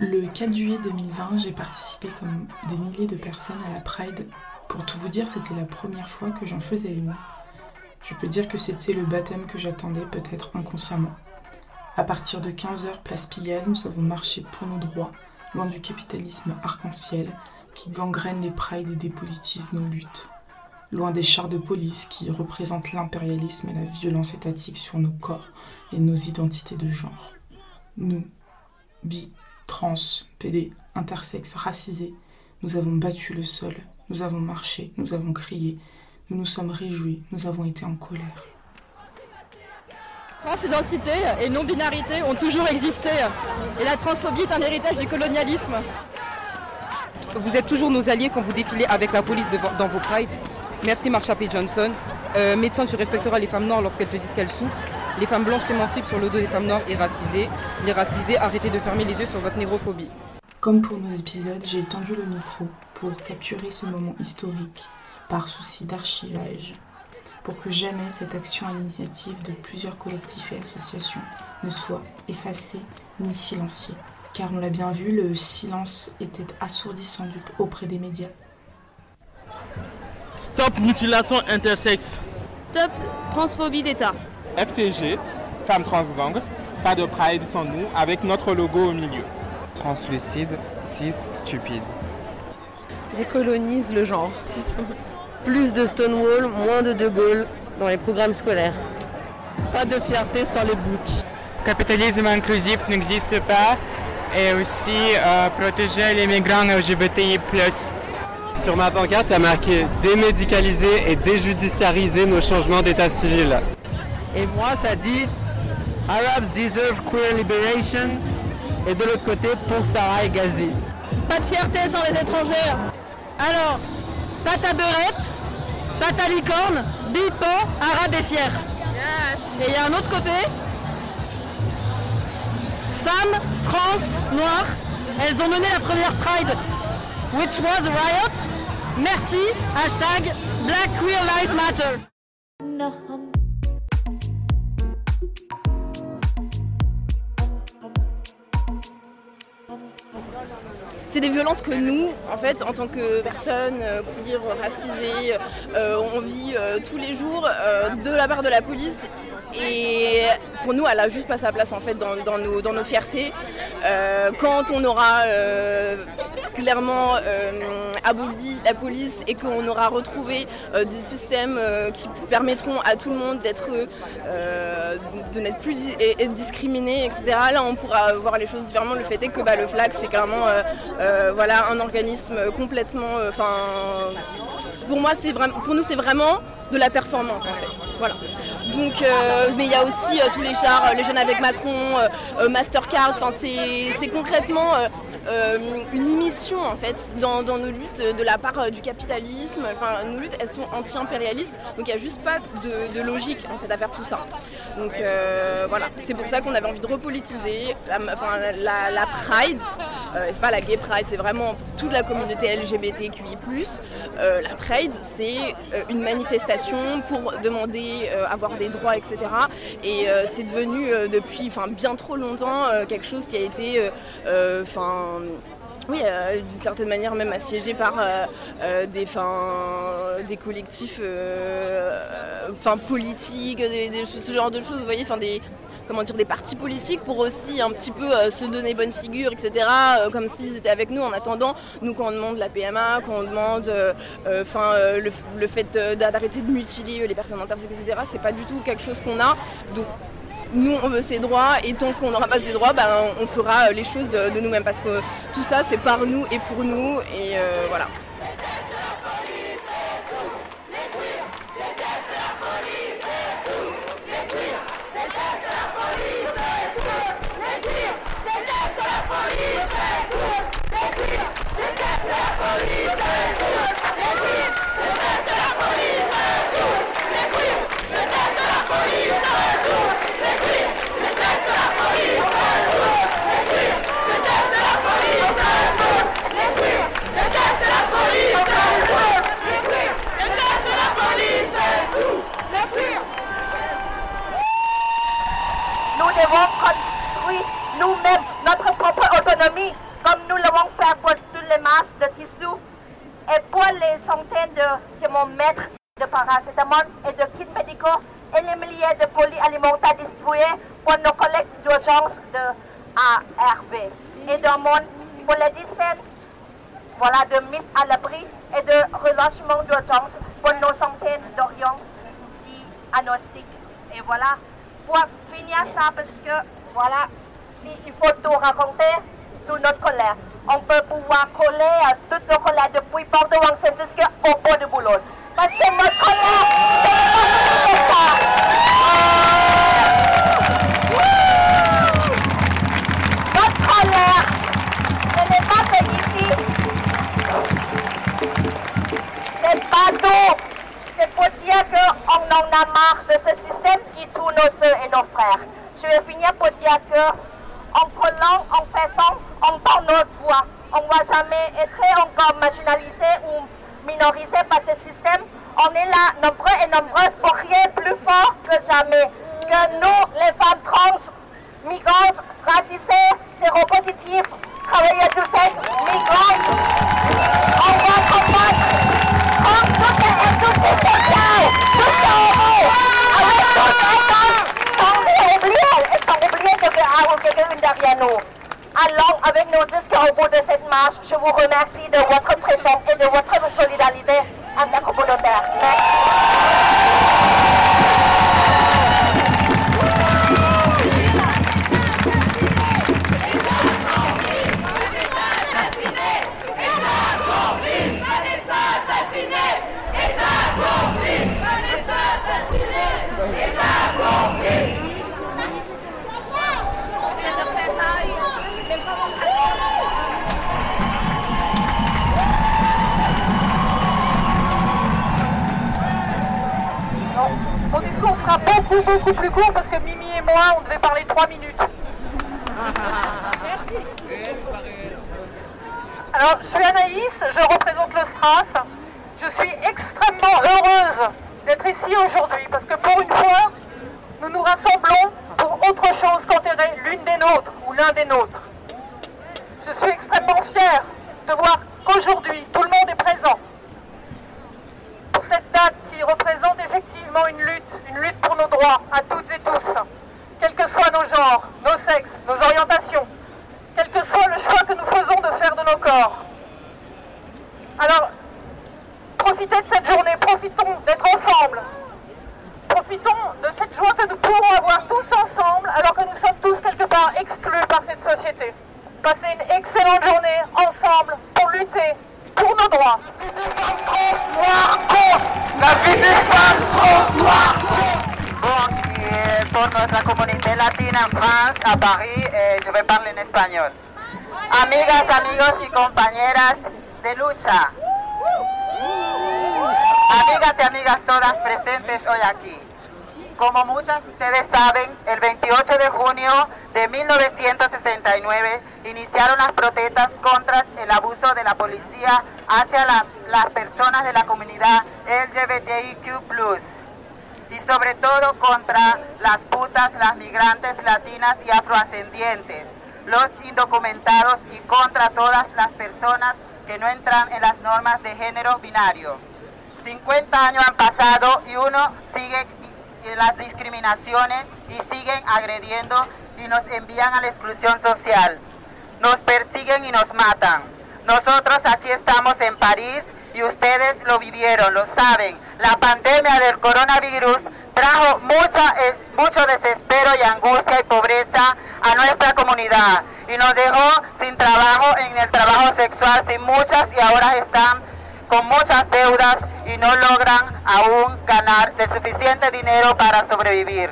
Le 4 juillet 2020, j'ai participé comme des milliers de personnes à la Pride. Pour tout vous dire, c'était la première fois que j'en faisais une. Je peux dire que c'était le baptême que j'attendais peut-être inconsciemment. À partir de 15h, place Pigalle, nous avons marché pour nos droits, loin du capitalisme arc-en-ciel qui gangrène les prides et dépolitise nos luttes. Loin des chars de police qui représentent l'impérialisme et la violence étatique sur nos corps et nos identités de genre. Nous, bi, trans, PD, intersexes, racisés, nous avons battu le sol, nous avons marché, nous avons crié, nous nous sommes réjouis, nous avons été en colère. Transidentité et non-binarité ont toujours existé. Et la transphobie est un héritage du colonialisme. Vous êtes toujours nos alliés quand vous défilez avec la police devant- dans vos prides. Merci Marsha P. Johnson. Euh, médecin, tu respecteras les femmes noires lorsqu'elles te disent qu'elles souffrent. Les femmes blanches s'émancipent sur le dos des femmes noires et racisées. Les racisés, arrêtez de fermer les yeux sur votre négrophobie. Comme pour nos épisodes, j'ai tendu le micro pour capturer ce moment historique par souci d'archivage, pour que jamais cette action à l'initiative de plusieurs collectifs et associations ne soit effacée ni silenciée. Car on l'a bien vu, le silence était assourdissant auprès des médias. Stop mutilation intersexe. Top transphobie d'État. FTG, femmes transgang, pas de pride sans nous, avec notre logo au milieu. Translucide, cis, stupide. décolonise le genre. Plus de Stonewall, moins de De Gaulle dans les programmes scolaires. Pas de fierté sans les butch. Capitalisme inclusif n'existe pas. Et aussi euh, protéger les migrants LGBTI+. Sur ma pancarte, il y a marqué démédicaliser et déjudiciariser nos changements d'état civil. Et moi, ça dit Arabs deserve queer liberation. Et de l'autre côté, pour Sarah et Ghazi. Pas de fierté sans les étrangères. Alors, à beurette, à licorne, bipan, arabe et fier. Et il y a un autre côté. Femmes, trans, noires, elles ont mené la première Pride, which was a riot. Merci, hashtag Black Queer Lives Matter. C'est des violences que nous, en fait, en tant que personnes euh, queer, racisées, euh, on vit euh, tous les jours de la part de la police. Et pour nous, elle a juste pas sa place en fait dans, nos, dans nos fiertés. Quand on aura clairement aboli la police et qu'on aura retrouvé des systèmes qui permettront à tout le monde d'être de n'être plus et discriminé, etc. Là, on pourra voir les choses différemment. Le fait est que bah, le flag, c'est clairement euh, voilà, un organisme complètement. euh, Enfin, pour moi, c'est vraiment, pour nous, c'est vraiment de la performance en fait. Voilà. Donc, euh, mais il y a aussi tous les chars, les jeunes avec Macron, Mastercard. Enfin, c'est concrètement une émission en fait dans, nos luttes euh, de la part euh, du capitalisme. Enfin, nos luttes, elles sont anti-impérialistes. Donc, il n'y a juste pas de, logique en fait à faire tout ça. Donc, euh, voilà. C'est pour ça qu'on avait envie de repolitiser la, enfin, la, Pride. Euh, c'est pas la Gay Pride, c'est vraiment toute la communauté LGBTQI+. Euh, la Pride, c'est euh, une manifestation pour demander euh, avoir des droits, etc. Et euh, c'est devenu euh, depuis bien trop longtemps euh, quelque chose qui a été euh, euh, enfin, oui, euh, d'une certaine manière même assiégé par euh, euh, des, 'fin, des collectifs euh, politiques, ce genre de choses, vous voyez, enfin, des, comment dire, des partis politiques pour aussi un petit peu euh, se donner bonne figure, etc. euh, comme s'ils étaient avec nous en attendant, nous quand on demande la PMA, quand on demande euh, euh, 'fin, euh, le, fait euh, d'arrêter de mutiler les personnes intersexes, etc. C'est pas du tout quelque chose qu'on a. Donc nous on veut ces droits et tant qu'on n'aura pas ces droits, ben, on fera euh, les choses euh, de nous-mêmes parce que tout ça c'est par nous et pour nous et euh, voilà. devons construire nous-mêmes notre propre autonomie, comme nous l'avons fait pour toutes les masses de tissus et pour les centaines de thermomètres de paracétamol et de kits médicaux et les milliers de colis alimentaires distribués pour nos collectes d'urgence de ARV et d'un monde pour les dizaines voilà, de mise à l'abri et de relâchement d'urgence pour nos centaines d'Orient diagnostiques. Et voilà, pour finir ça, parce que voilà, s'il faut tout raconter, toute notre colère, on peut pouvoir coller à toute nos colères depuis Porte de Wangsen jusqu'au port de Boulogne. Parce que notre colère, c'est ça. Notre colère, ce n'est pas que ici. C'est pas tout. C'est pour dire qu'on en a marre de ce système qui tue nos soeurs et nos frères. Je vais finir pour dire que en faisant, porte notre voix. On ne va jamais être encore marginalisé ou minorisé par ce système. On est là, nombreux et nombreuses, pour crier plus fort que jamais. Que nous, les femmes trans, migrantes, racisées, séropositives, travailleurs du sexe, migrantes, on va combattre Allons avec nous jusqu'au bout de cette marche. Je vous remercie de votre présence et de votre solidarité intercommunautaire. Merci. Sera beaucoup, beaucoup plus court parce que Mimi et moi, on devait parler trois minutes. Alors, je suis Anaïs, je représente le Stras. Je suis extrêmement heureuse d'être ici aujourd'hui parce que pour une fois, nous nous rassemblons pour autre chose qu'enterrer l'une des nôtres ou l'un des nôtres. Je suis extrêmement fière de voir qu'aujourd'hui, tout le monde est présent pour cette date qui représente effectivement une lutte, une lutte pour amigos y compañeras de lucha. Amigas y amigas todas presentes hoy aquí. Como muchas de ustedes saben, el 28 de junio de 1969 iniciaron las protestas contra el abuso de la policía hacia la- las personas de la comunidad LGBTIQ+, y sobre todo contra las putas, las migrantes latinas y afroascendientes, los indocumentados contra todas las personas que no entran en las normas de género binario. 50 años han pasado y uno sigue las discriminaciones y siguen agrediendo y nos envían a la exclusión social. Nos persiguen y nos matan. Nosotros aquí estamos en París y ustedes lo vivieron, lo saben. La pandemia del coronavirus trajo mucha, mucho desespero y angustia y pobreza a nuestra comunidad y nos dejó sin trabajo en el trabajo sexual, sin muchas y ahora están con muchas deudas y no logran aún ganar el suficiente dinero para sobrevivir.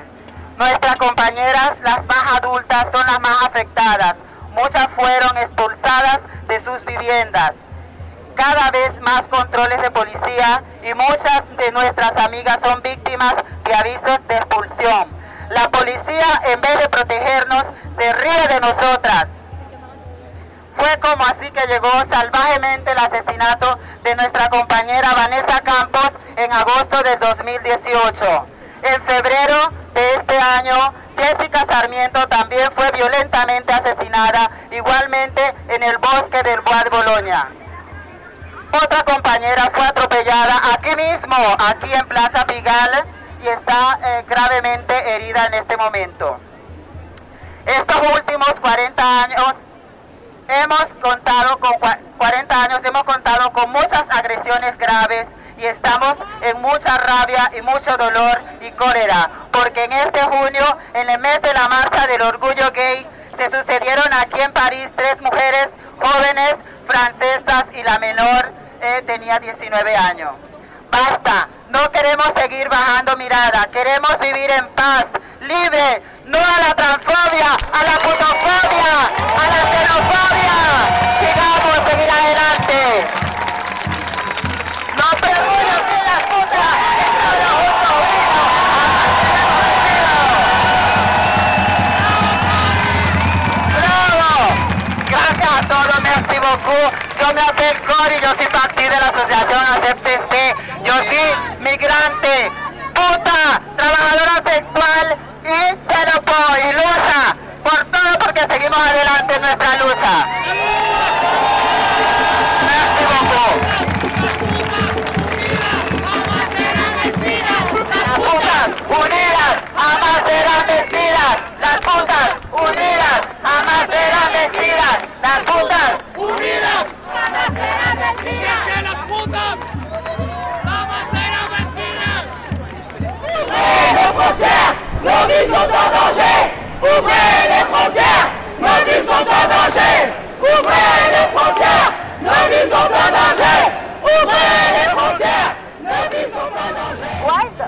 Nuestras compañeras, las más adultas, son las más afectadas. Muchas fueron expulsadas de sus viviendas. Cada vez más controles de policía y muchas de nuestras amigas son víctimas de avisos de expulsión. La policía, en vez de protegernos, se ríe de nosotras. Fue como así que llegó salvajemente el asesinato de nuestra compañera Vanessa Campos en agosto del 2018. En febrero de este año Jessica Sarmiento también fue violentamente asesinada, igualmente en el bosque del Bois de Bolonia. Otra compañera fue atropellada aquí mismo, aquí en Plaza Pigal, y está eh, gravemente herida en este momento. Estos últimos 40 años hemos contado con 40 años hemos contado con muchas agresiones graves y estamos en mucha rabia y mucho dolor y cólera, porque en este junio, en el mes de la marcha del orgullo gay, se sucedieron aquí en París tres mujeres jóvenes francesas y la menor eh, tenía 19 años. Basta, no queremos seguir bajando mirada, queremos vivir en paz, libre, no a la transfobia, a la putofobia, a la xenofobia. Sigamos, seguir adelante. No pregunto si las putas, estamos juntos, unidos, ¡Bravo! Gracias a todos, merci beaucoup. Yo me appelle Cory, yo soy parte de la asociación ACPC. Yo soy migrante, puta, trabajadora sexual y xenopo y lucha por todo porque seguimos adelante en nuestra lucha. Las putas unidas jamás serán. Las putas unidas jamás serán vencidas. Las putas unidas jamás serán vencidas. Les frontières, nos vies sont en danger. Ouvrez les frontières, nos vies sont en danger. Ouvrez les frontières, nos vies sont en danger. Ouvrez les frontières, nos vies sont en danger. Wild.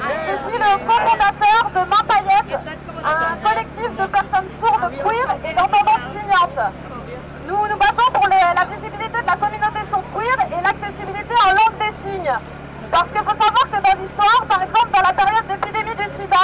Je suis le cofondateur de Main Paillette, un collectif de personnes sourdes, queer et d'entendantes signantes. Nous nous battons pour le- la visibilité de la communauté sourde queer et l'accessibilité en langue des signes. Parce qu'il faut savoir que dans l'histoire, par exemple dans la période d'épidémie du sida,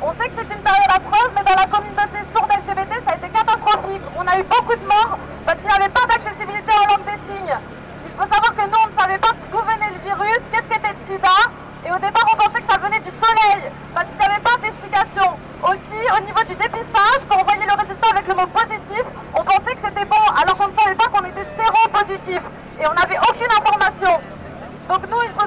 on sait que c'est une période affreuse, mais dans la communauté sourde LGBT, ça a été catastrophique. On a eu beaucoup de morts parce qu'il n'y avait pas d'accessibilité en langue des signes. Il faut savoir que nous, on ne savait pas d'où venait le virus, qu'est-ce qu'était le sida. Et au départ, on pensait que ça venait du soleil, parce qu'il n'y avait pas d'explication. Aussi, au niveau du dépistage, quand on voyait le résultat avec le mot positif, on pensait que c'était bon, alors qu'on ne savait pas qu'on était séropositif. Et on n'avait aucune information. Donc nous, il faut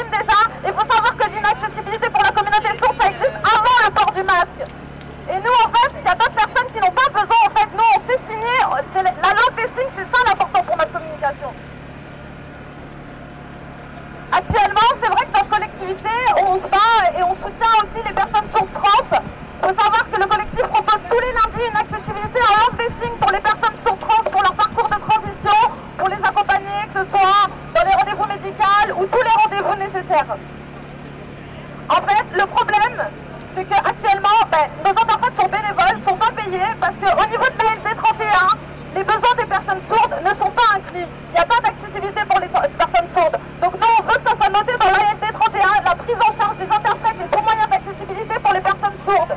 déjà. Il faut savoir que l'inaccessibilité pour la communauté sourde, ça existe avant le port du masque. Et nous, en fait, il y a d'autres personnes qui n'ont pas besoin. En fait, nous, on s'est signé. c'est La la langue des signes, c'est ça l'important pour notre communication. Actuellement, c'est vrai que notre collectivité, on se bat et on soutient aussi les personnes sourdes trans. Il faut savoir que le collectif propose tous les lundis une accessibilité en langue des signes pour les personnes sourdes trans pour leur parcours de transition, pour les accompagner, que ce soit ou tous les rendez-vous nécessaires. En fait, le problème, c'est qu'actuellement, ben, nos interprètes sont bénévoles, sont pas payés, parce qu'au niveau de la LD 31, les besoins des personnes sourdes ne sont pas inclus. Il n'y a pas d'accessibilité pour les personnes sourdes. Donc nous, on veut que ça soit noté dans l'ALT 31, la prise en charge des interprètes et tout moyen d'accessibilité pour les personnes sourdes.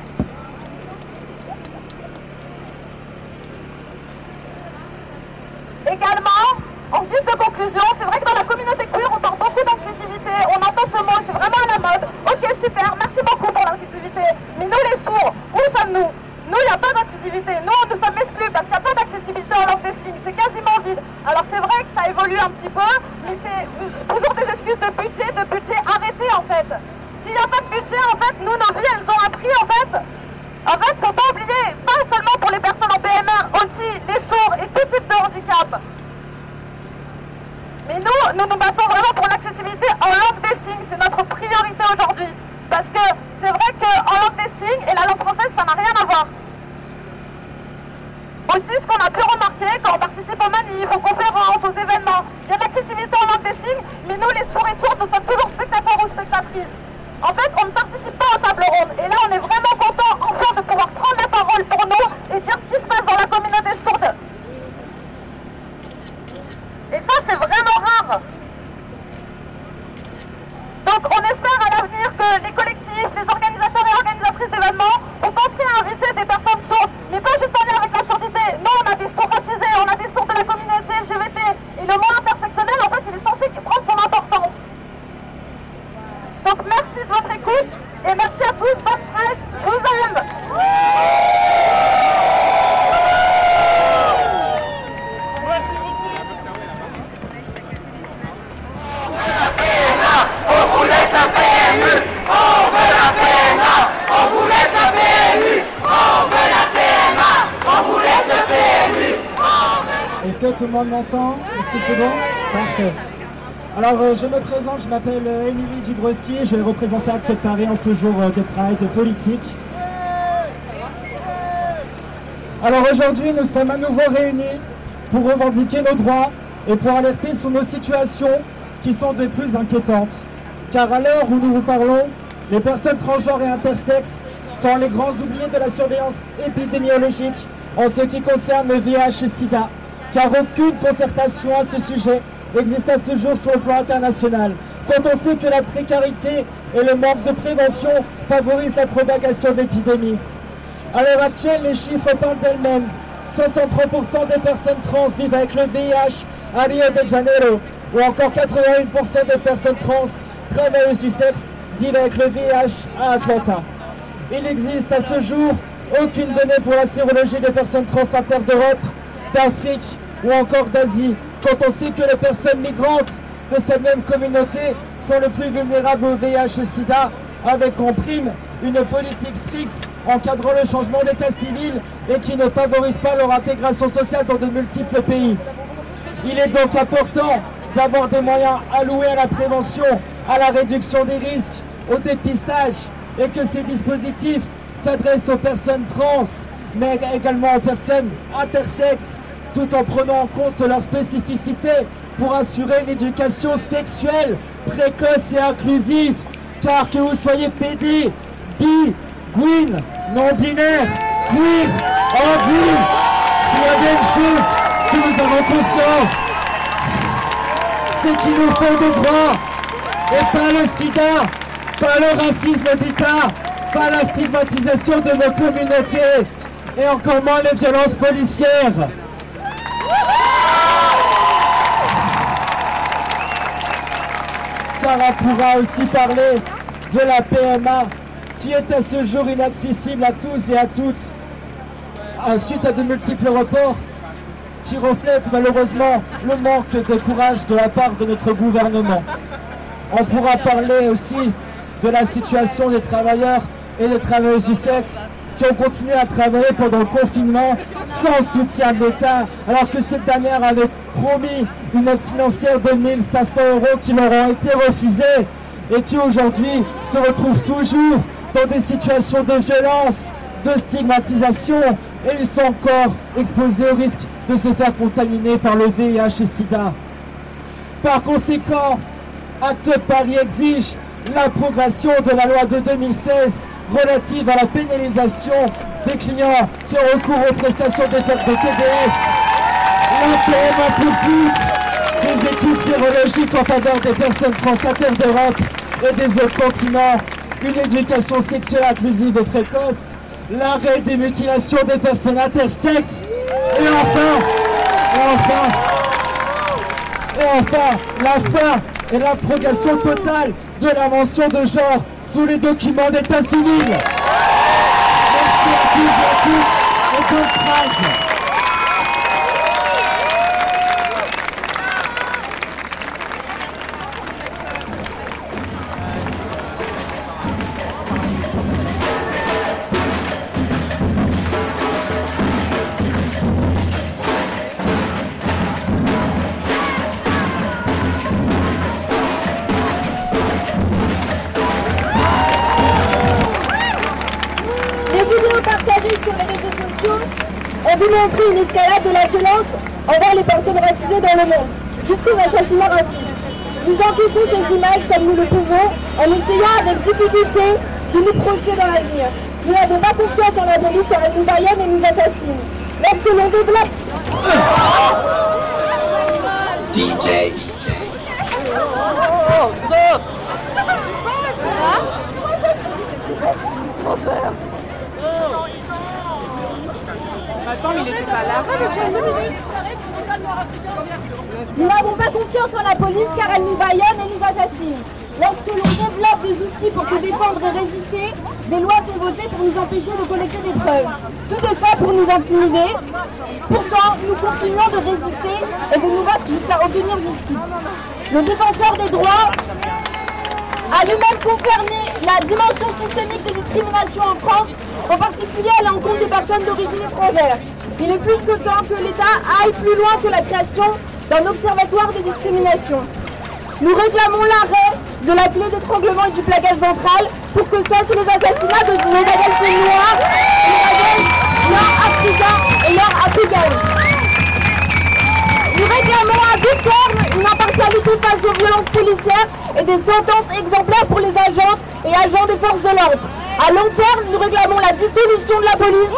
Également, en guise de conclusion, c'est vrai que dans la communauté queer, on parle beaucoup d'inclusivité, on entend ce mot, c'est vraiment à la mode. Ok, super, merci beaucoup pour l'inclusivité. Mais nous, les sourds, où sommes-nous Nous, il n'y a pas d'inclusivité. Nous, nous sommes exclus parce qu'il n'y a pas d'accessibilité en langue des signes. C'est quasiment vide. Alors, c'est vrai que ça évolue un petit peu, mais c'est toujours des excuses de budget, de budget arrêté, en fait. S'il n'y a pas de budget, en fait, nous, nos vies, elles ont un prix, en fait. En fait, faut pas oublier, pas seulement pour les personnes en PMR, aussi les sourds et tout type de handicap. Mais nous, nous nous battons vraiment pour l'accessibilité en langue des signes. C'est notre priorité aujourd'hui. Parce que c'est vrai des et la langue française, ça n'a rien à voir. Ce qu'on a pu remarquer quand on participe aux manifs, aux conférences, aux événements, il y a de l'accessibilité en langue des signes, mais nous, les sourds et sourdes, nous sommes toujours spectateurs ou spectatrices. En fait, on ne participe pas aux tables rondes. Et là, on est vraiment content, enfin, de pouvoir prendre la parole pour nous et dire ce qui se passe dans la communauté sourde. Et ça, c'est vraiment rare. Donc, on espère à l'avenir que les collectifs, les organisateurs et organisatrices d'événements, on penserait à inviter des personnes sourdes, mais pas juste en lien avec la surdité. Non, on a des sourds racisés, on a des sourds de la communauté LGBT. Et le mot intersectionnel, en fait, il est censé prendre son importance. Donc, merci de votre écoute et merci à tous. Bonne fête. Je vous aime. On vous laisse la PMU, on veut la PMA, on vous laisse la PMU, on veut la PMA, on vous laisse la PMU. Est-ce que tout le monde m'entend Est-ce que c'est bon Parfait. Alors euh, je me présente, je m'appelle euh, Émilie Dubroski, je vais représenter Acte Paris en ce jour euh, de Pride politique. Alors aujourd'hui nous sommes à nouveau réunis pour revendiquer nos droits et pour alerter sur nos situations qui sont de plus inquiétantes. Car à l'heure où nous vous parlons, les personnes transgenres et intersexes sont les grands oubliés de la surveillance épidémiologique en ce qui concerne le VIH-Sida, car aucune concertation à ce sujet n'existe à ce jour sur le plan international. Quand on sait que la précarité et le manque de prévention favorisent la propagation de l'épidémie. À l'heure actuelle, les chiffres parlent d'elles-mêmes. 63% des personnes trans vivent avec le VIH à Rio de Janeiro, ou encore 81% des personnes trans travailleuses du sexe vivent avec le VIH à Atlanta. Il n'existe à ce jour aucune donnée pour la sérologie des personnes trans inter d'Europe, d'Afrique ou encore d'Asie, quand on sait que les personnes migrantes de cette même communauté sont les plus vulnérables au VIH-Sida, avec en prime une politique stricte encadrant le changement d'état civil et qui ne favorise pas leur intégration sociale dans de multiples pays. Il est donc important d'avoir des moyens alloués à la prévention, à la réduction des risques, au dépistage, et que ces dispositifs s'adressent aux personnes trans, mais également aux personnes intersexes, tout en prenant en compte leurs spécificités pour assurer une éducation sexuelle précoce et inclusive. Car que vous soyez pédé, bi, gwyn, non-binaire, queer, handi, s'il y a bien une chose que nous avons conscience, c'est qu'il nous faut des droits, et pas le sida, pas le racisme d'État, pas la stigmatisation de nos communautés, et encore moins les violences policières. Car on pourra aussi parler de la PMA qui est à ce jour inaccessible à tous et à toutes suite à de multiples reports qui reflètent malheureusement le manque de courage de la part de notre gouvernement. On pourra parler aussi de la situation des travailleurs et des travailleuses du sexe qui ont continué à travailler pendant le confinement sans soutien de l'État, alors que cette dernière avait promis une aide financière de 1500 euros qui leur ont été refusées et qui aujourd'hui se retrouvent toujours dans des situations de violence, de stigmatisation et ils sont encore exposés au risque de se faire contaminer par le VIH et SIDA. Par conséquent, Acte Paris exige la progression de la loi de 2016 relative à la pénalisation des clients qui ont recours aux prestations de, TDS. La PMA pour toutes des études sérologiques en faveur des personnes transitaires d'Europe et des autres continents, une éducation sexuelle inclusive et précoce, l'arrêt des mutilations des personnes intersexes, et enfin, et enfin, et enfin, la fin et l'abrogation totale de la mention de genre sous les documents d'état civil. Merci à tous et à toutes et. Vu montrer une escalade de la violence envers les personnes racisées dans le monde, jusqu'aux assassinats racistes. Nous encaissons ces images comme nous le pouvons, en essayant avec difficulté de nous projeter dans l'avenir. Nous n'avons pas confiance en la police car elle nous baïonne et nous assassine. Lorsque l'on développe... DJ. Attends, Nous n'avons pas confiance en la police car elle nous baïonne et nous assassine. Lorsque l'on développe des outils pour se défendre et résister, des lois sont votées pour nous empêcher de collecter des preuves. Tout est fait pour nous intimider. Pourtant, nous continuons de résister et de nous battre jusqu'à obtenir justice. Le défenseur des droits a lui-même confirmé la dimension systémique des discriminations en France, en particulier à l'encontre des personnes d'origine étrangère. Il est plus que temps que l'État aille plus loin que la création d'un observatoire des discriminations. Nous réclamons l'arrêt de la clé d'étranglement et du plaquage ventral pour que cessent les assassinats de nos adultes noirs, les noirs africains et noirs africaines. Nous réclamons à deux termes une impartialité face aux violences policières et des sentences exemplaires pour les agents et agents des forces de l'ordre. À long terme, nous réclamons la dissolution de la police.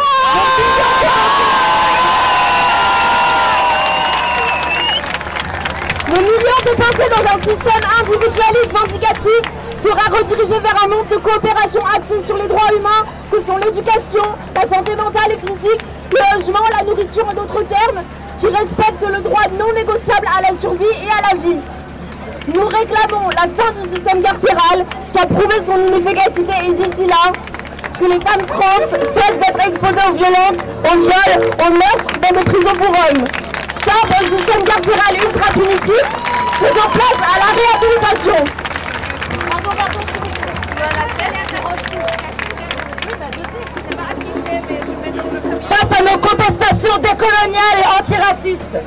Le million dépensé dans un système individualiste vindicatif sera redirigé vers un monde de coopération axé sur les droits humains que sont l'éducation, la santé mentale et physique, le logement, la nourriture en d'autres termes, qui respectent le droit non négociable à la survie et à la vie. Nous réclamons la fin du système carcéral qui a prouvé son inefficacité et d'ici là, que les femmes trans cessent d'être exposées aux violences, aux viols, aux meurtres dans nos prisons pour hommes. Stop au système carcéral ultra punitif, faisons place à la réhabilitation. Face à nos contestations décoloniales et antiracistes,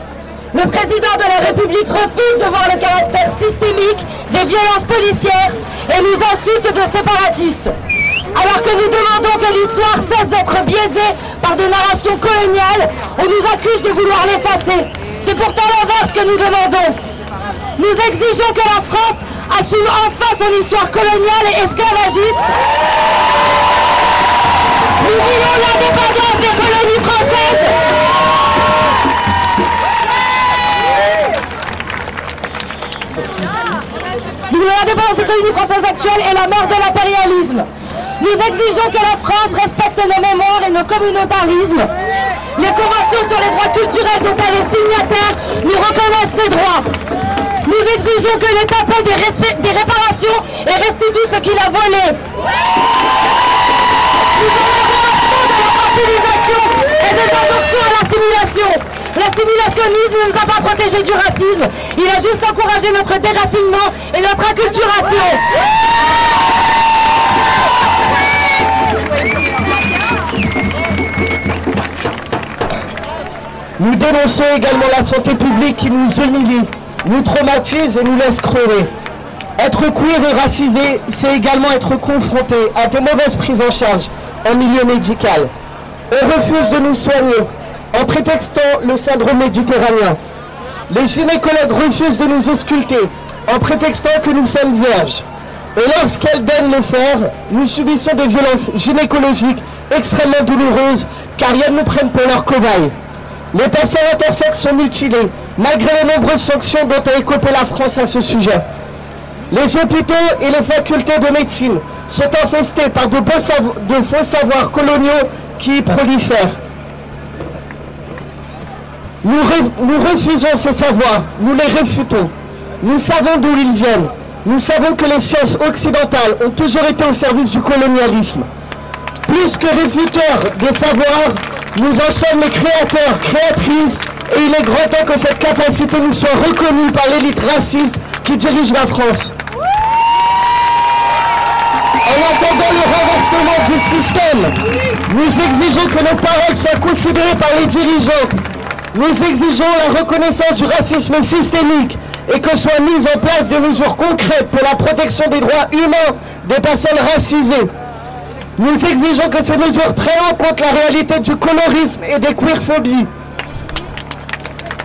le président de la République refuse de voir le caractère systémique des violences policières et nous insulte de séparatistes. Alors que nous demandons que l'histoire cesse d'être biaisée par des narrations coloniales, on nous accuse de vouloir l'effacer. C'est pourtant l'inverse que nous demandons. Nous exigeons que la France assume enfin son histoire coloniale et esclavagiste. Nous voulons l'indépendance des colonies françaises. Nous voulons l'indépendance des colonies françaises actuelles et la mort de l'impérialisme. Nous exigeons que la France respecte nos mémoires et nos communautarismes. Les conventions sur les droits culturels dont elle est signataire nous reconnaissent ces droits. Nous exigeons que l'État paie des, réparations et restitue ce qu'il a volé. Nous avons de la et injonctions à l'assimilation. L'assimilationnisme ne nous a pas protégés du racisme. Il a juste encouragé notre déracinement et notre acculturation. Nous dénonçons également la santé publique qui nous humilie, nous traumatise et nous laisse crever. Être queer et racisé, c'est également être confronté à de mauvaises prises en charge en milieu médical. On refuse de nous soigner en prétextant le syndrome méditerranéen. Les gynécologues refusent de nous ausculter en prétextant que nous sommes vierges. Et lorsqu'elles daignent le faire, nous subissons des violences gynécologiques extrêmement douloureuses car elles nous prennent pour leurs cobayes. Les personnes intersexes sont mutilées, malgré les nombreuses sanctions dont a écopé la France à ce sujet. Les hôpitaux et les facultés de médecine sont infestés par de faux savoirs coloniaux qui prolifèrent. Nous, nous refusons ces savoirs, nous les réfutons. Nous savons d'où ils viennent. Nous savons que les sciences occidentales ont toujours été au service du colonialisme. Plus que réfuteurs des savoirs, nous en sommes les créateurs, créatrices, et il est grand temps que cette capacité nous soit reconnue par l'élite raciste qui dirige la France. En attendant le renversement du système, nous exigeons que nos paroles soient considérées par les dirigeants. Nous exigeons la reconnaissance du racisme systémique et que soient mises en place des mesures concrètes pour la protection des droits humains des personnes racisées. Nous exigeons que ces mesures prennent en compte la réalité du colorisme et des queerphobies.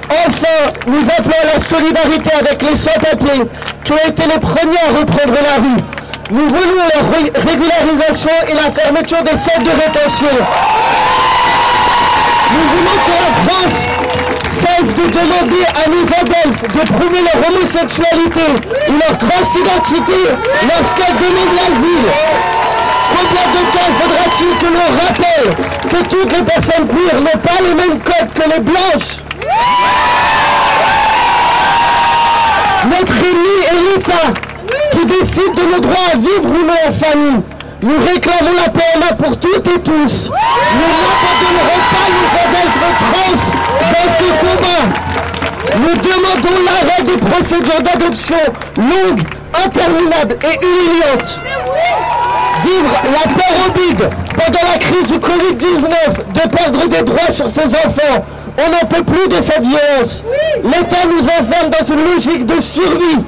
Enfin, nous appelons à la solidarité avec les sans-papiers qui ont été les premiers à reprendre la rue. Nous voulons la régularisation et la fermeture des centres de rétention. Nous voulons que la France cesse de demander à nos adultes de prouver leur homosexualité ou leur transidentité lorsqu'elles demandent l'asile. Combien de temps faudra-t-il que l'on rappelle que toutes les personnes queer n'ont pas le même code que les blanches? Notre ennemi est l'État décide de nos droits à vivre ou non en famille. Nous réclamons la PMA pour toutes et tous. Nous n'abandonnerons pas nos adultes trans dans ce combat. Nous demandons l'arrêt des procédures d'adoption longues, interminables et humiliantes. Vivre la peur au bide pendant la crise du Covid-19, de perdre des droits sur ses enfants. On n'en peut plus de cette violence. L'État nous enferme dans une logique de survie.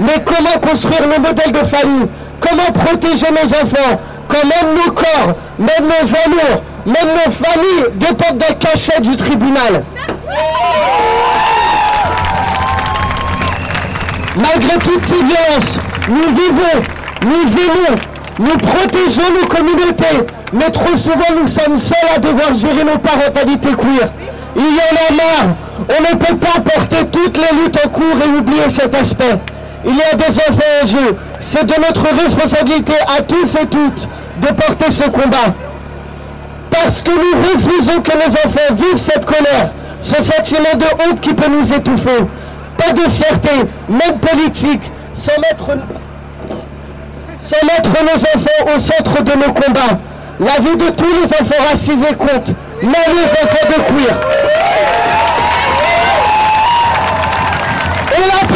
Mais comment construire nos modèles de famille? Comment protéger nos enfants? Quand même nos corps, même nos amours, même nos familles dépendent d'un cachet du tribunal. Malgré toutes ces violences, nous vivons, nous aimons, nous protégeons nos communautés, mais trop souvent nous sommes seuls à devoir gérer nos parentalités queer. Il y en a marre, on ne peut pas porter toutes les luttes en cours et oublier cet aspect. Il y a des enfants en jeu. C'est de notre responsabilité à tous et toutes de porter ce combat. Parce que nous refusons que nos enfants vivent cette colère, ce sentiment de honte qui peut nous étouffer. Pas de fierté, même politique, sans mettre, nos enfants au centre de nos combats. La vie de tous les enfants racisés compte, même les enfants de queer. Et la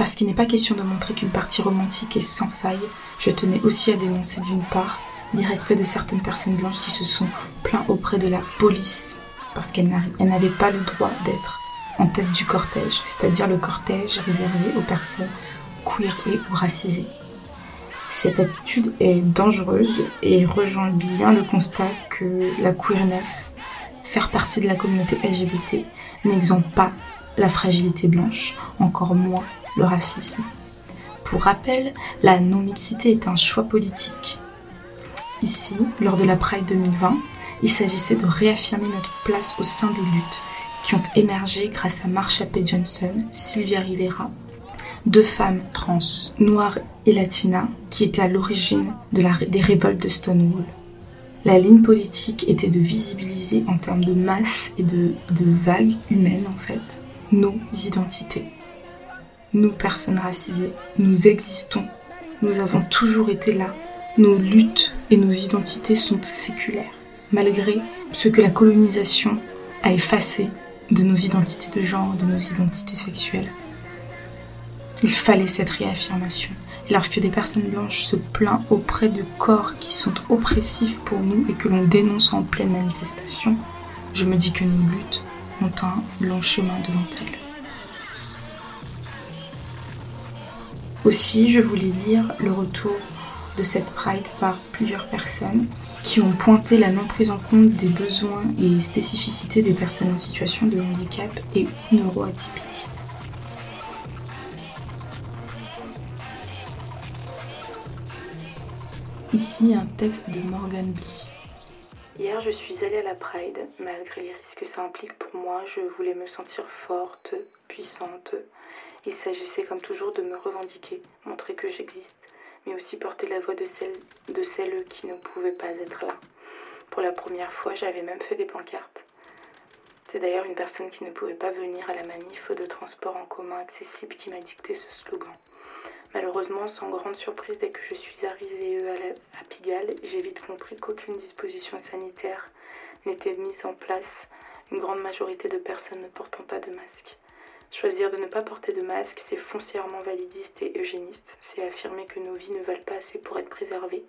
parce qu'il n'est pas question de montrer qu'une partie romantique est sans faille, je tenais aussi à dénoncer d'une part l'irrespect de certaines personnes blanches qui se sont plaintes auprès de la police parce qu'elles n'avaient pas le droit d'être en tête du cortège, c'est-à-dire le cortège réservé aux personnes queer et racisées. Cette attitude est dangereuse et rejoint bien le constat que la queerness, faire partie de la communauté LGBT, n'exemple pas la fragilité blanche, encore moins le racisme. Pour rappel, la non-mixité est un choix politique. Ici, lors de la Pride 2020, il s'agissait de réaffirmer notre place au sein des luttes qui ont émergé grâce à Marsha P. Johnson, Sylvia Rivera, deux femmes trans, noires et latinas, qui étaient à l'origine des révoltes de Stonewall. La ligne politique était de visibiliser en termes de masse et de, de vagues humaines, en fait, nos identités. Nous, personnes racisées, nous existons. Nous avons toujours été là. Nos luttes et nos identités sont séculaires, malgré ce que la colonisation a effacé de nos identités de genre, de nos identités sexuelles. Il fallait cette réaffirmation. Et lorsque des personnes blanches se plaignent auprès de corps qui sont oppressifs pour nous et que l'on dénonce en pleine manifestation, je me dis que nos luttes ont un long chemin devant elles. Aussi, je voulais lire le retour de cette Pride par plusieurs personnes qui ont pointé la non prise en compte des besoins et spécificités des personnes en situation de handicap et neuroatypiques. Ici un texte de Morgan Blee. Hier, je suis allée à la Pride. Malgré les risques que ça implique pour moi, je voulais me sentir forte, puissante. Il s'agissait comme toujours de me revendiquer, montrer que j'existe, mais aussi porter la voix de celles, qui ne pouvaient pas être là. Pour la première fois, j'avais même fait des pancartes. C'est d'ailleurs une personne qui ne pouvait pas venir à la manif de transport en commun accessible qui m'a dicté ce slogan. Malheureusement, sans grande surprise, dès que je suis arrivée à, Pigalle, j'ai vite compris qu'aucune disposition sanitaire n'était mise en place, une grande majorité de personnes ne portant pas de masque. Choisir de ne pas porter de masque, c'est foncièrement validiste et eugéniste, c'est affirmer que nos vies ne valent pas assez pour être préservées.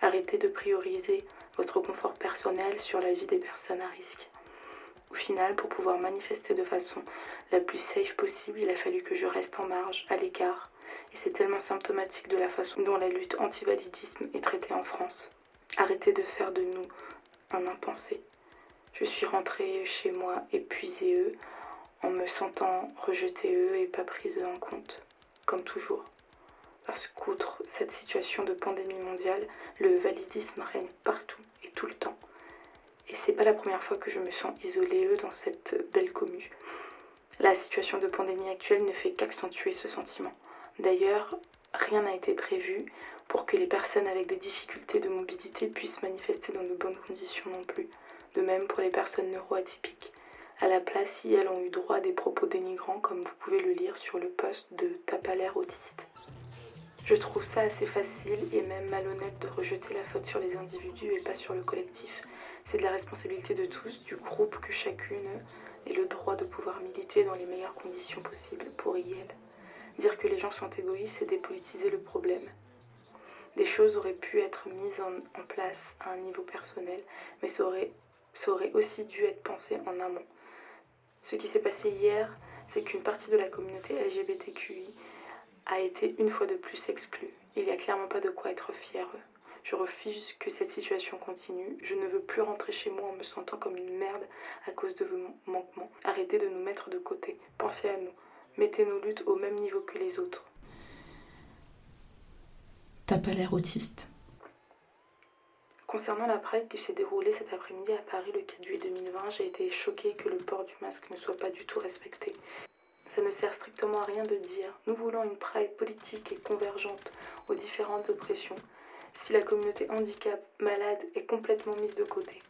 Arrêtez de prioriser votre confort personnel sur la vie des personnes à risque. Au final, pour pouvoir manifester de façon la plus safe possible, il a fallu que je reste en marge, à l'écart, et c'est tellement symptomatique de la façon dont la lutte anti-validisme est traitée en France. Arrêtez de faire de nous un impensé. Je suis rentrée chez moi épuisée, en me sentant rejetée, eux, et pas prise en compte, comme toujours. Parce qu'outre cette situation de pandémie mondiale, le validisme règne partout et tout le temps. Et c'est pas la première fois que je me sens isolée, eux, dans cette belle commune. La situation de pandémie actuelle ne fait qu'accentuer ce sentiment. D'ailleurs, rien n'a été prévu pour que les personnes avec des difficultés de mobilité puissent manifester dans de bonnes conditions non plus. De même pour les personnes neuroatypiques. À la place, si elles ont eu droit à des propos dénigrants, comme vous pouvez le lire sur le poste de Tapalaire autiste. Je trouve ça assez facile et même malhonnête de rejeter la faute sur les individus et pas sur le collectif. C'est de la responsabilité de tous, du groupe, que chacune ait le droit de pouvoir militer dans les meilleures conditions possibles pour y être. Dire que les gens sont égoïstes, c'est dépolitiser le problème. Des choses auraient pu être mises en, place à un niveau personnel, mais ça aurait aussi dû être pensé en amont. Ce qui s'est passé hier, c'est qu'une partie de la communauté LGBTQI a été une fois de plus exclue. Il n'y a clairement pas de quoi être fier. Je refuse que cette situation continue. Je ne veux plus rentrer chez moi en me sentant comme une merde à cause de vos manquements. Arrêtez de nous mettre de côté. Pensez à nous. Mettez nos luttes au même niveau que les autres. T'as pas l'air autiste. Concernant la Pride qui s'est déroulée cet après-midi à Paris le 4 juillet 2020, j'ai été choquée que le port du masque ne soit pas du tout respecté. Ça ne sert strictement à rien de dire nous voulons une Pride politique et convergente aux différentes oppressions si la communauté handicap malade est complètement mise de côté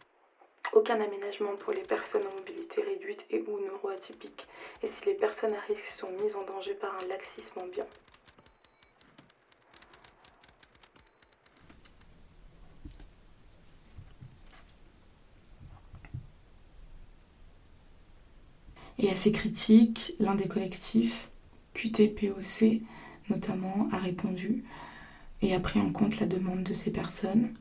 aucun aménagement pour les personnes en mobilité réduite et ou neuroatypiques, et si les personnes à risque sont mises en danger par un laxisme ambiant. Et à ces critiques, l'un des collectifs, QTPOC notamment, a répondu et a pris en compte la demande de ces personnes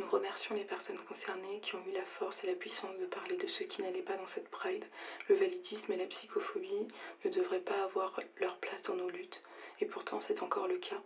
nous remercions les personnes concernées qui ont eu la force et la puissance de parler de ceux qui n'allaient pas dans cette Pride. Le validisme et la psychophobie ne devraient pas avoir leur place dans nos luttes, et pourtant c'est encore le cas.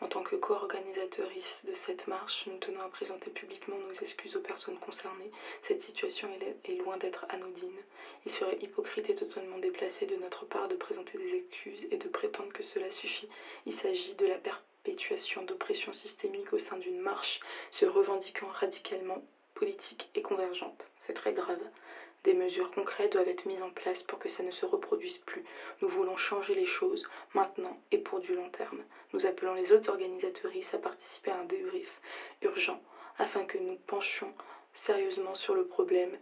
En tant que co-organisatrice de cette marche, nous tenons à présenter publiquement nos excuses aux personnes concernées. Cette situation est loin d'être anodine. Il serait hypocrite et totalement déplacé de notre part de présenter des excuses et de prétendre que cela suffit. Il s'agit de la perpétuation d'oppression systémique au sein d'une marche se revendiquant radicalement politique et convergente. C'est très grave. Des mesures concrètes doivent être mises en place pour que ça ne se reproduise plus. Nous voulons changer les choses maintenant et pour du long terme. Nous appelons les autres organisatrices à participer à un débrief urgent afin que nous penchions sérieusement sur le problème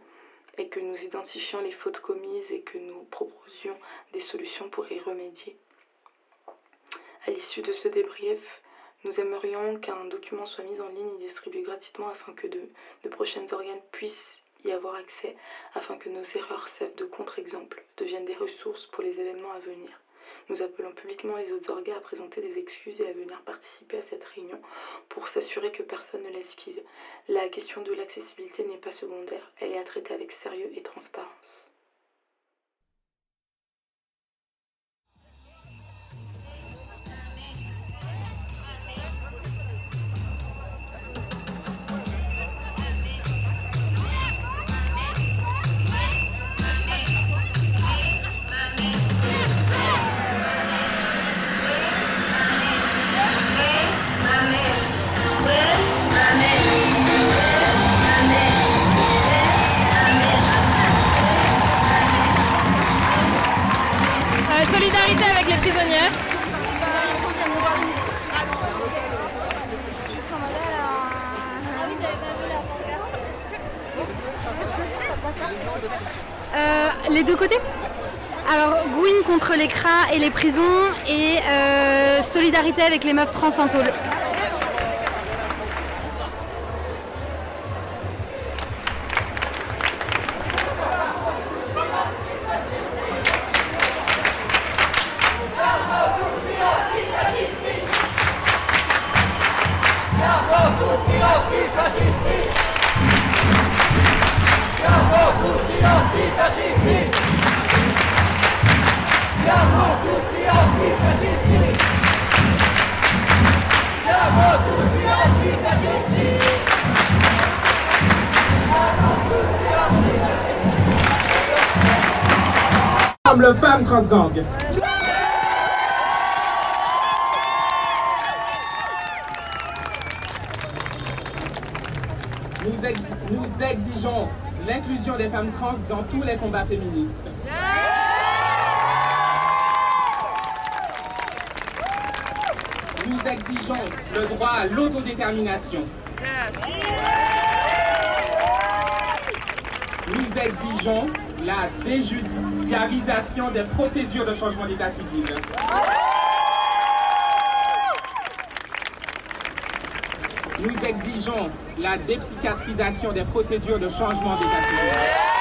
et que nous identifions les fautes commises et que nous proposions des solutions pour y remédier. À l'issue de ce débrief, nous aimerions qu'un document soit mis en ligne et distribué gratuitement afin que de, de prochaines organes puissent y avoir accès, afin que nos erreurs servent de contre-exemple, deviennent des ressources pour les événements à venir. Nous appelons publiquement les autres organes à présenter des excuses et à venir participer à cette réunion pour s'assurer que personne ne l'esquive. La question de l'accessibilité n'est pas secondaire, elle est à traiter avec sérieux et transparence. Et les prisons et euh, solidarité avec les meufs trans en tôle. Le droit à l'autodétermination. Nous exigeons la déjudiciarisation des procédures de changement d'état civil. Nous exigeons la dépsychiatrisation des procédures de changement d'état civil.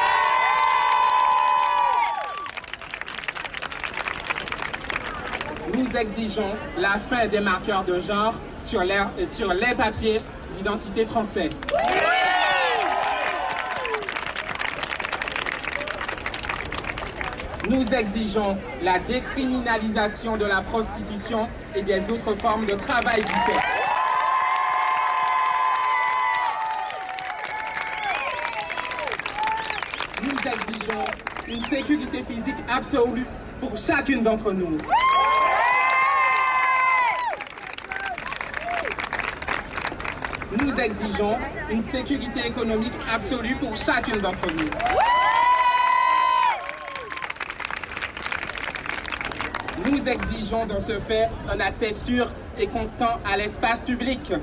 Nous exigeons la fin des marqueurs de genre sur les, sur les papiers d'identité français. Nous exigeons la décriminalisation de la prostitution et des autres formes de travail du sexe. Nous exigeons une sécurité physique absolue pour chacune d'entre nous. Nous exigeons une sécurité économique absolue pour chacune d'entre nous. Nous exigeons dans ce fait un accès sûr et constant à l'espace public.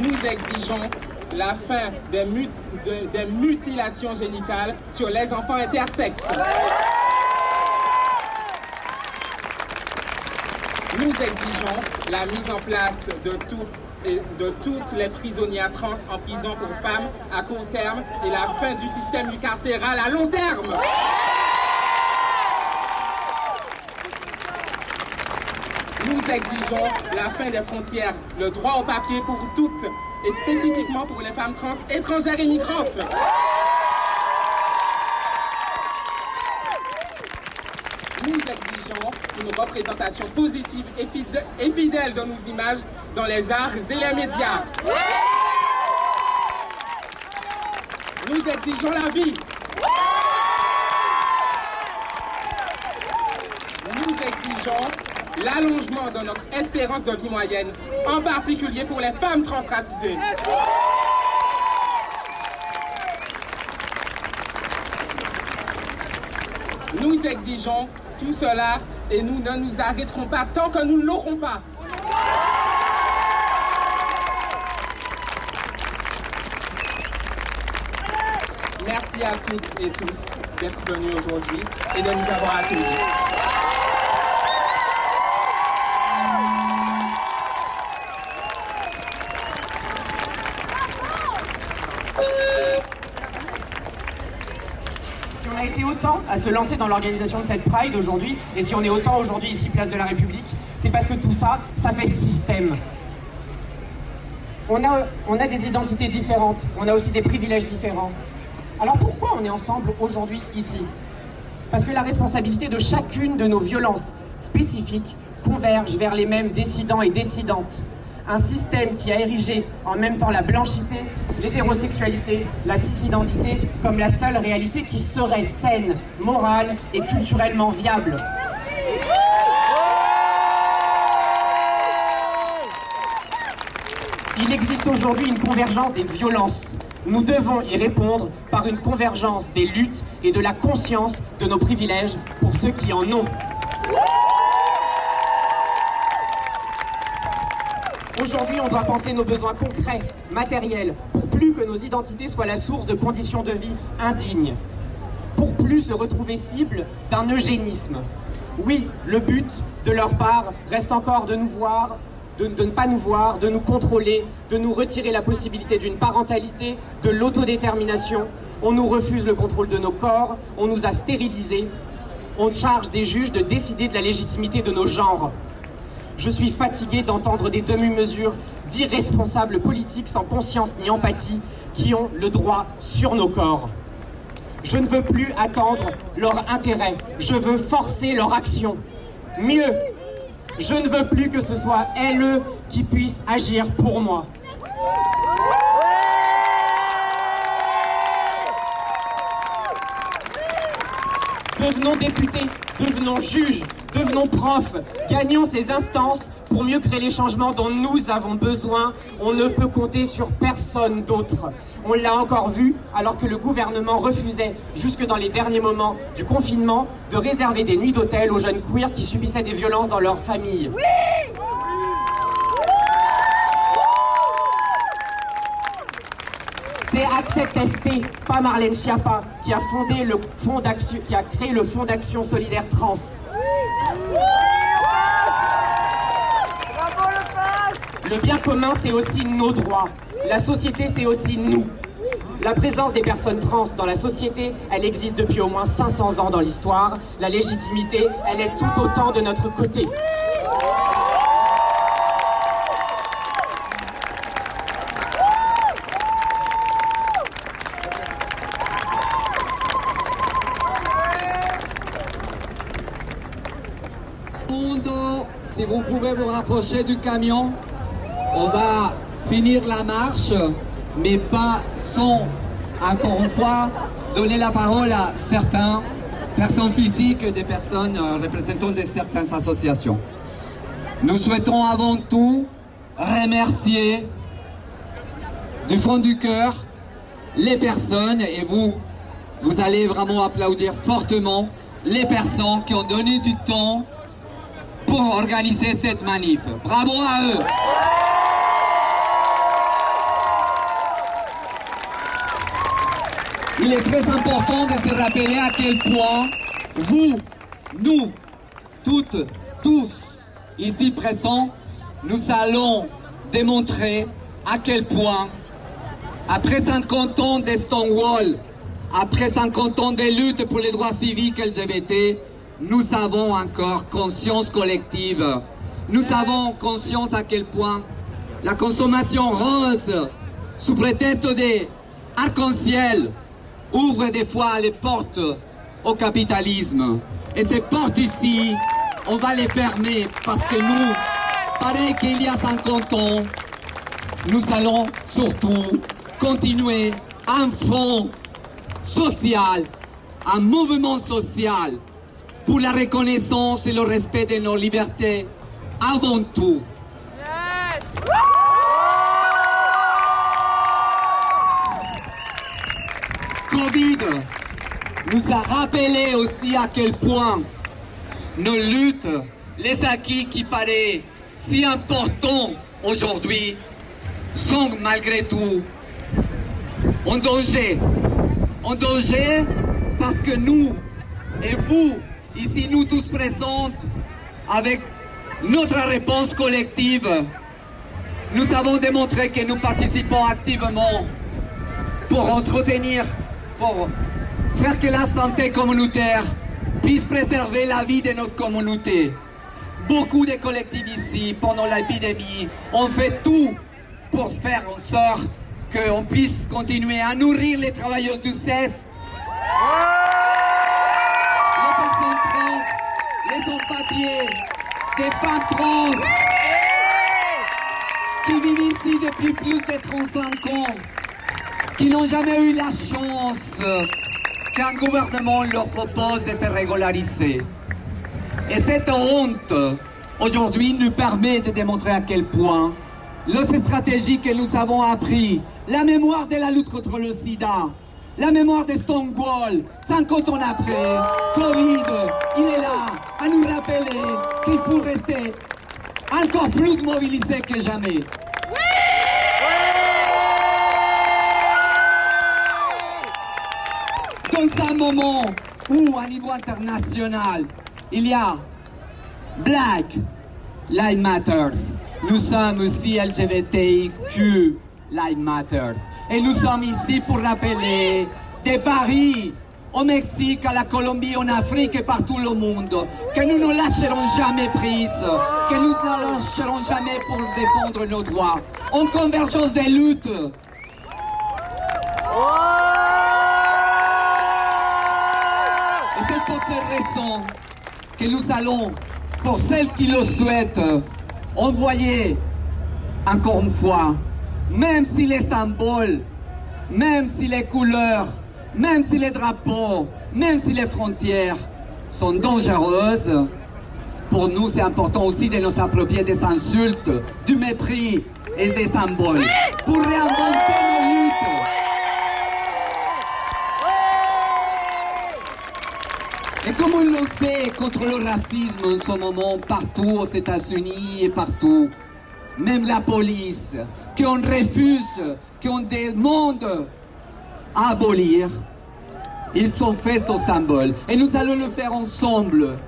Nous exigeons la fin des, des mutilations génitales sur les enfants intersexes. Nous exigeons la mise en place de toutes, les prisonnières trans en prison pour femmes à court terme et la fin du système carcéral à long terme. Nous exigeons la fin des frontières, le droit au papier pour toutes et spécifiquement pour les femmes trans étrangères et migrantes. représentation positive et, et fidèle de nos images dans les arts et les médias. Nous exigeons la vie. Nous exigeons l'allongement de notre espérance de vie moyenne, en particulier pour les femmes transracisées. Nous exigeons tout cela et nous ne nous arrêterons pas tant que nous ne l'aurons pas. Merci à toutes et tous d'être venus aujourd'hui et de nous avoir accueillis. À se lancer dans l'organisation de cette Pride aujourd'hui, et si on est autant aujourd'hui ici, place de la République, c'est parce que tout ça, ça fait système. On a, on a des identités différentes, on a aussi des privilèges différents. Alors pourquoi on est ensemble aujourd'hui ici? Parce que la responsabilité de chacune de nos violences spécifiques converge vers les mêmes décidants et décidantes. Un système qui a érigé en même temps la blanchité, l'hétérosexualité, la cis-identité comme la seule réalité qui serait saine, morale et culturellement viable. Il existe aujourd'hui une convergence des violences. Nous devons y répondre par une convergence des luttes et de la conscience de nos privilèges pour ceux qui en ont. Aujourd'hui, on doit penser nos besoins concrets, matériels, pour plus que nos identités soient la source de conditions de vie indignes. Pour plus se retrouver cible d'un eugénisme. Oui, le but de leur part reste encore de nous voir, de, ne pas nous voir, de nous contrôler, de nous retirer la possibilité d'une parentalité, de l'autodétermination. On nous refuse le contrôle de nos corps, on nous a stérilisés. On charge des juges de décider de la légitimité de nos genres. Je suis fatigué d'entendre des demi-mesures d'irresponsables politiques sans conscience ni empathie qui ont le droit sur nos corps. Je ne veux plus attendre leur intérêt, je veux forcer leur action. Mieux, je ne veux plus que ce soit elles qui puissent agir pour moi. Devenons députés, devenons juges, devenons profs, gagnons ces instances pour mieux créer les changements dont nous avons besoin. On ne peut compter sur personne d'autre. On l'a encore vu alors que le gouvernement refusait, jusque dans les derniers moments du confinement, de réserver des nuits d'hôtel aux jeunes queers qui subissaient des violences dans leur famille. C'est Accept ST, pas Marlène Schiappa, qui a fondé le fonds d'action, qui a créé le fonds d'action solidaire trans. Le bien commun, c'est aussi nos droits. La société, c'est aussi nous. La présence des personnes trans dans la société, elle existe depuis au moins 500 ans dans l'histoire. La légitimité, elle est tout autant de notre côté. Mundo, si vous pouvez vous rapprocher du camion, on va finir la marche, mais pas sans, encore une fois, donner la parole à certains personnes physiques des personnes euh, représentant de certaines associations. Nous souhaitons avant tout remercier du fond du cœur les personnes, et vous, vous allez vraiment applaudir fortement les personnes qui ont donné du temps pour organiser cette manif. Bravo à eux. Il est très important de se rappeler à quel point vous, nous, toutes, tous, ici présents, nous allons démontrer à quel point, après 50 ans de Stonewall, après 50 ans de lutte pour les droits civiques LGBT, nous avons encore conscience collective. Nous avons conscience à quel point la consommation rose, sous prétexte des arc-en-ciel, ouvre des fois les portes au capitalisme. Et ces portes ici, on va les fermer parce que nous, pareil qu'il y a 50 ans, nous allons surtout continuer un front social, un mouvement social pour la reconnaissance et le respect de nos libertés avant tout. Covid nous a rappelé aussi à quel point nos luttes, les acquis qui paraissent si importants aujourd'hui, sont malgré tout en danger. En danger parce que nous et vous, ici nous tous présents, avec notre réponse collective, nous avons démontré que nous participons activement pour entretenir, pour faire que la santé communautaire puisse préserver la vie de notre communauté. Beaucoup de collectifs ici, pendant l'épidémie, ont fait tout pour faire en sorte qu'on puisse continuer à nourrir les travailleurs du CES. Les personnes trans, les sans-papiers, des femmes trans qui vivent ici depuis plus de 35 ans, qui n'ont jamais eu la chance qu'un gouvernement leur propose de se régulariser. Et cette honte, aujourd'hui, nous permet de démontrer à quel point les stratégies que nous avons appris, la mémoire de la lutte contre le sida, la mémoire de Stonewall, 50 ans après, Covid, il est là à nous rappeler qu'il faut rester encore plus mobilisé que jamais. Dans un moment où, à niveau international, il y a Black Lives Matters, nous sommes aussi LGBTIQ Lives Matters. Et nous sommes ici pour rappeler de Paris au Mexique, à la Colombie, en Afrique et partout le monde, que nous ne lâcherons jamais prise, que nous ne lâcherons jamais pour défendre nos droits, en convergence des luttes. Raison que nous allons, pour celles qui le souhaitent, envoyer encore une fois, même si les symboles, même si les couleurs, même si les drapeaux, même si les frontières sont dangereuses, pour nous c'est important aussi de nous approprier des insultes, du mépris et des symboles pour réinventer nos luttes. Et comme on le fait contre le racisme en ce moment partout aux États-Unis et partout, même la police, qu'on refuse, qu'on demande à abolir, ils ont fait ce symbole. Et nous allons le faire ensemble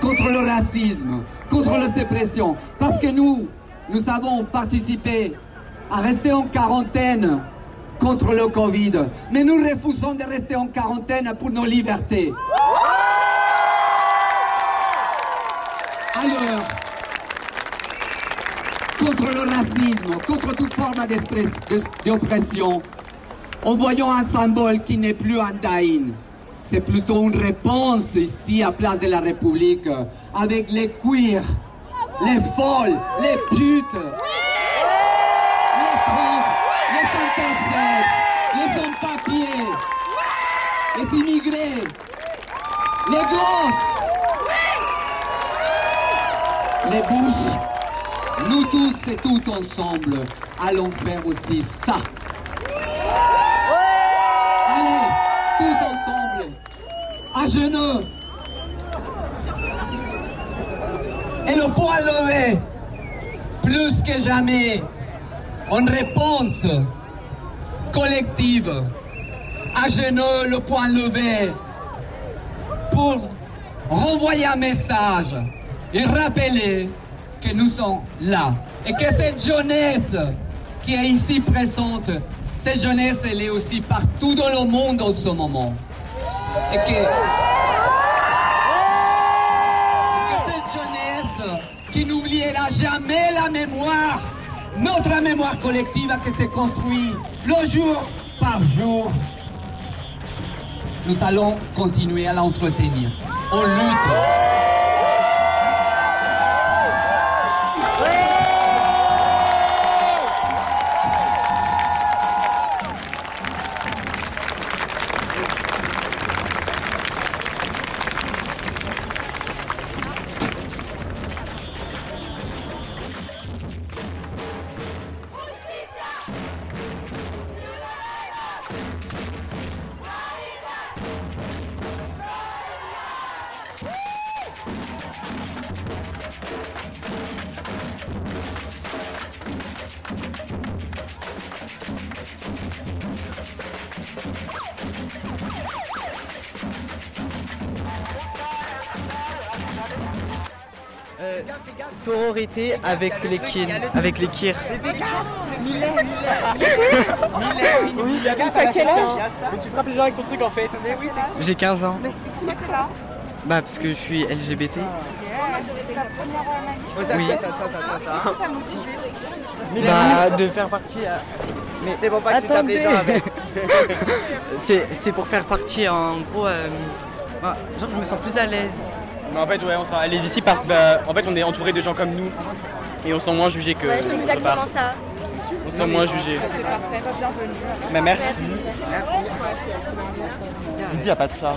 contre le racisme, contre la sépression. Parce que nous, nous avons participé à rester en quarantaine contre le Covid. Mais nous refusons de rester en quarantaine pour nos libertés. Alors, contre le racisme, contre toute forme d'oppression, en voyant un symbole qui n'est plus un daïn. C'est plutôt une réponse ici à Place de la République avec les queers, les folles, les putes, les immigrés, les gosses, les bouches. Nous tous et toutes ensemble allons faire aussi ça. Allez, tous ensemble, à genoux. Et le poing levé, plus que jamais, en réponse collective, à genoux, le poing levé, pour renvoyer un message et rappeler que nous sommes là. Et que cette jeunesse qui est ici présente, cette jeunesse, elle est aussi partout dans le monde en ce moment. Et que, et que cette jeunesse qui n'oubliera jamais la mémoire, notre mémoire collective qui se construit le jour par jour, nous allons continuer à l'entretenir. On lutte. Avec les kin, avec les kirs. Millet, Oui, t'as quel âge Mais tu frappes les gens avec ton truc en fait. J'ai 15 ans. Bah parce que je suis LGBT. Oui. Bah de faire partie. euh, Mais C'est pour pas que tu tapes les gens avec. c'est c'est pour faire partie en gros. euh, bah, genre je me sens plus à l'aise. Mais en fait, ouais, on s'en allez ici parce que bah, en fait, on est entouré de gens comme nous et on se sent moins jugé que. Ouais, c'est exactement part. ça. On se sent moins jugé. C'est parfait, bienvenue. Mais merci. Il n'y a pas de ça.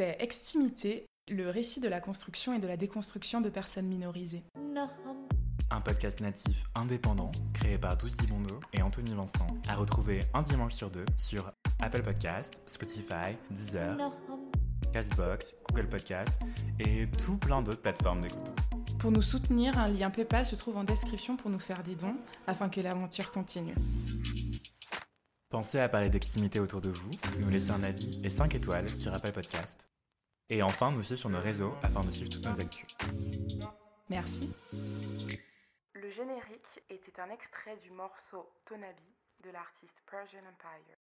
C'était Extimité, le récit de la construction et de la déconstruction de personnes minorisées. Un podcast natif indépendant créé par Douce Dimondo et Anthony Vincent, à retrouver un dimanche sur deux sur Apple Podcast, Spotify, Deezer, Castbox, Google Podcast et tout plein d'autres plateformes d'écoute. Pour nous soutenir, un lien PayPal se trouve en description pour nous faire des dons afin que l'aventure continue. Pensez à parler d'extimité autour de vous, nous laisser un avis et 5 étoiles sur Apple Podcast. Et enfin, nous suivre sur nos réseaux afin de suivre toutes nos actus. Merci. Le générique était un extrait du morceau Tonabi de l'artiste Persian Empire.